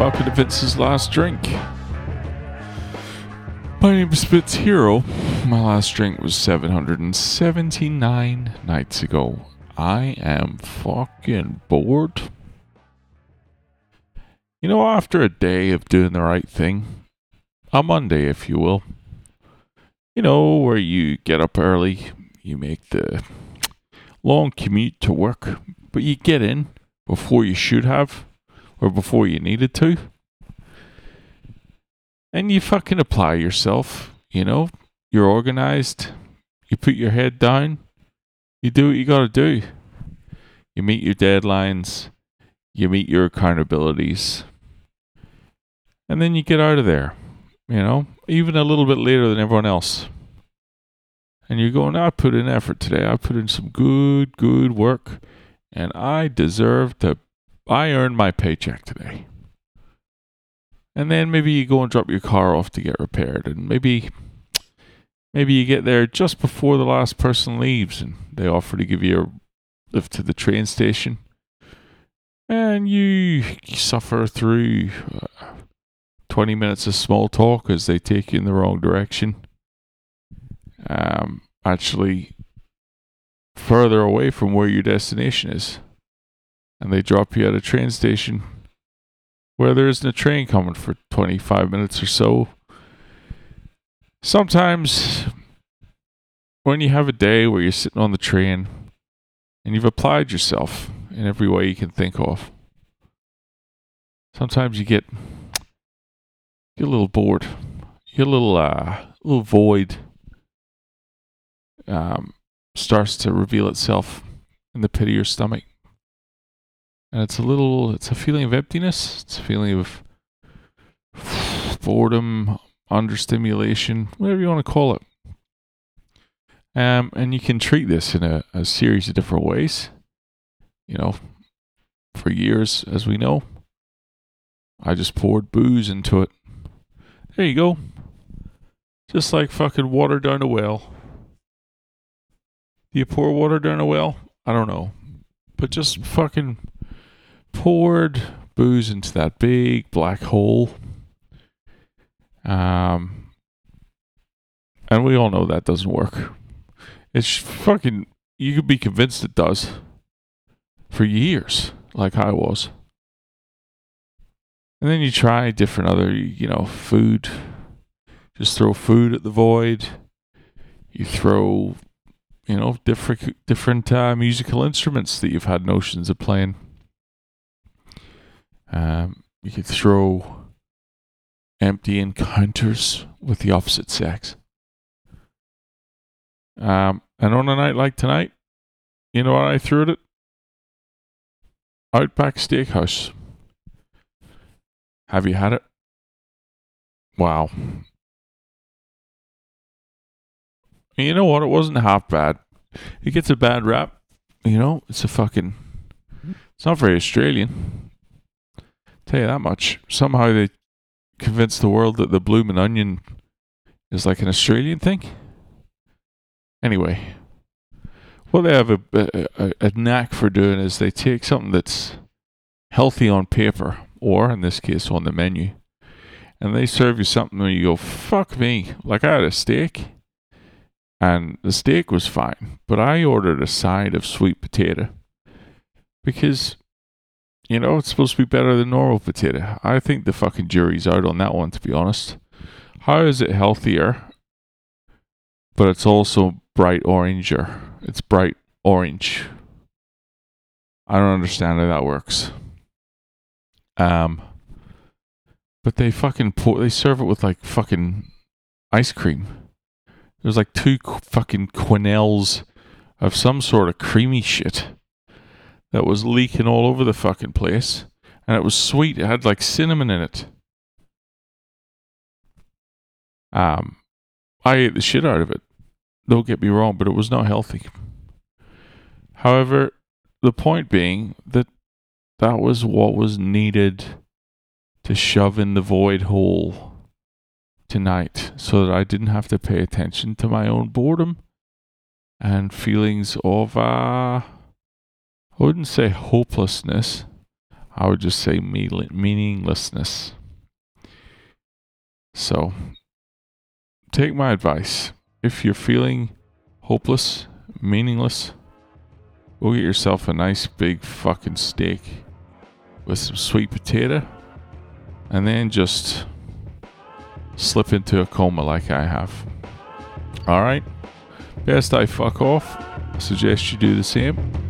Welcome to Vince's Last Drink. My name is Vince Hero. My last drink was 779 nights ago. I am fucking bored. You know, after a day of doing the right thing, a Monday, if you will, you know, where you get up early, you make the long commute to work, but you get in before you should have or before you needed to. And you fucking apply yourself, you know? You're organized. You put your head down. You do what you got to do. You meet your deadlines. You meet your accountabilities. And then you get out of there, you know, even a little bit later than everyone else. And you're going, I put in effort today. I put in some good, good work. And I deserve to I earned my paycheck today. And then maybe you go and drop your car off to get repaired, and maybe maybe you get there just before the last person leaves, and they offer to give you a lift to the train station, and you suffer through uh, twenty minutes of small talk as they take you in the wrong direction. Um, actually, further away from where your destination is and they drop you at a train station where there isn't a train coming for 25 minutes or so. Sometimes, when you have a day where you're sitting on the train and you've applied yourself in every way you can think of, sometimes you get, get a little bored. You get a little, uh, little void um, starts to reveal itself in the pit of your stomach and it's a little it's a feeling of emptiness. It's a feeling of boredom understimulation whatever you want to call it. Um, and you can treat this in a, a series of different ways. You know for years as we know i just poured booze into it. There you go. Just like fucking water down a well. Do you pour water down a well? I don't know. But just fucking poured booze into that big black hole. Um, and we all know that doesn't work. It's fucking, you could be convinced it does for years, like I was. And then you try different other, you know, food. Just throw food at the void. You throw, you know, different different uh, musical instruments that you've had notions of playing. Um, you could throw empty encounters with the opposite sex. Um, and on a night like tonight, you know what I threw at it? Outback Steakhouse. Have you had it? Wow. You know what? It wasn't half bad. It gets a bad rap. You know, it's a fucking. It's not very Australian. Tell you that much. Somehow they convinced the world that the bloomin' onion is like an Australian thing. Anyway, what they have a, a, a knack for doing is they take something that's healthy on paper, or in this case on the menu, and they serve you something where you go, fuck me. Like I had a steak, and the steak was fine, but I ordered a side of sweet potato because you know, it's supposed to be better than normal potato. I think the fucking jury's out on that one, to be honest. How is it healthier, but it's also bright oranger? It's bright orange. I don't understand how that works. Um, but they fucking pour, they serve it with like fucking ice cream. There's like two fucking quenelles of some sort of creamy shit that was leaking all over the fucking place. And it was sweet. It had like cinnamon in it. Um, I ate the shit out of it. Don't get me wrong, but it was not healthy. However, the point being that that was what was needed to shove in the void hole tonight so that I didn't have to pay attention to my own boredom and feelings of uh I wouldn't say hopelessness. I would just say meaninglessness. So, take my advice. If you're feeling hopeless, meaningless, go get yourself a nice big fucking steak with some sweet potato and then just slip into a coma like I have. Alright? Best I fuck off. I suggest you do the same.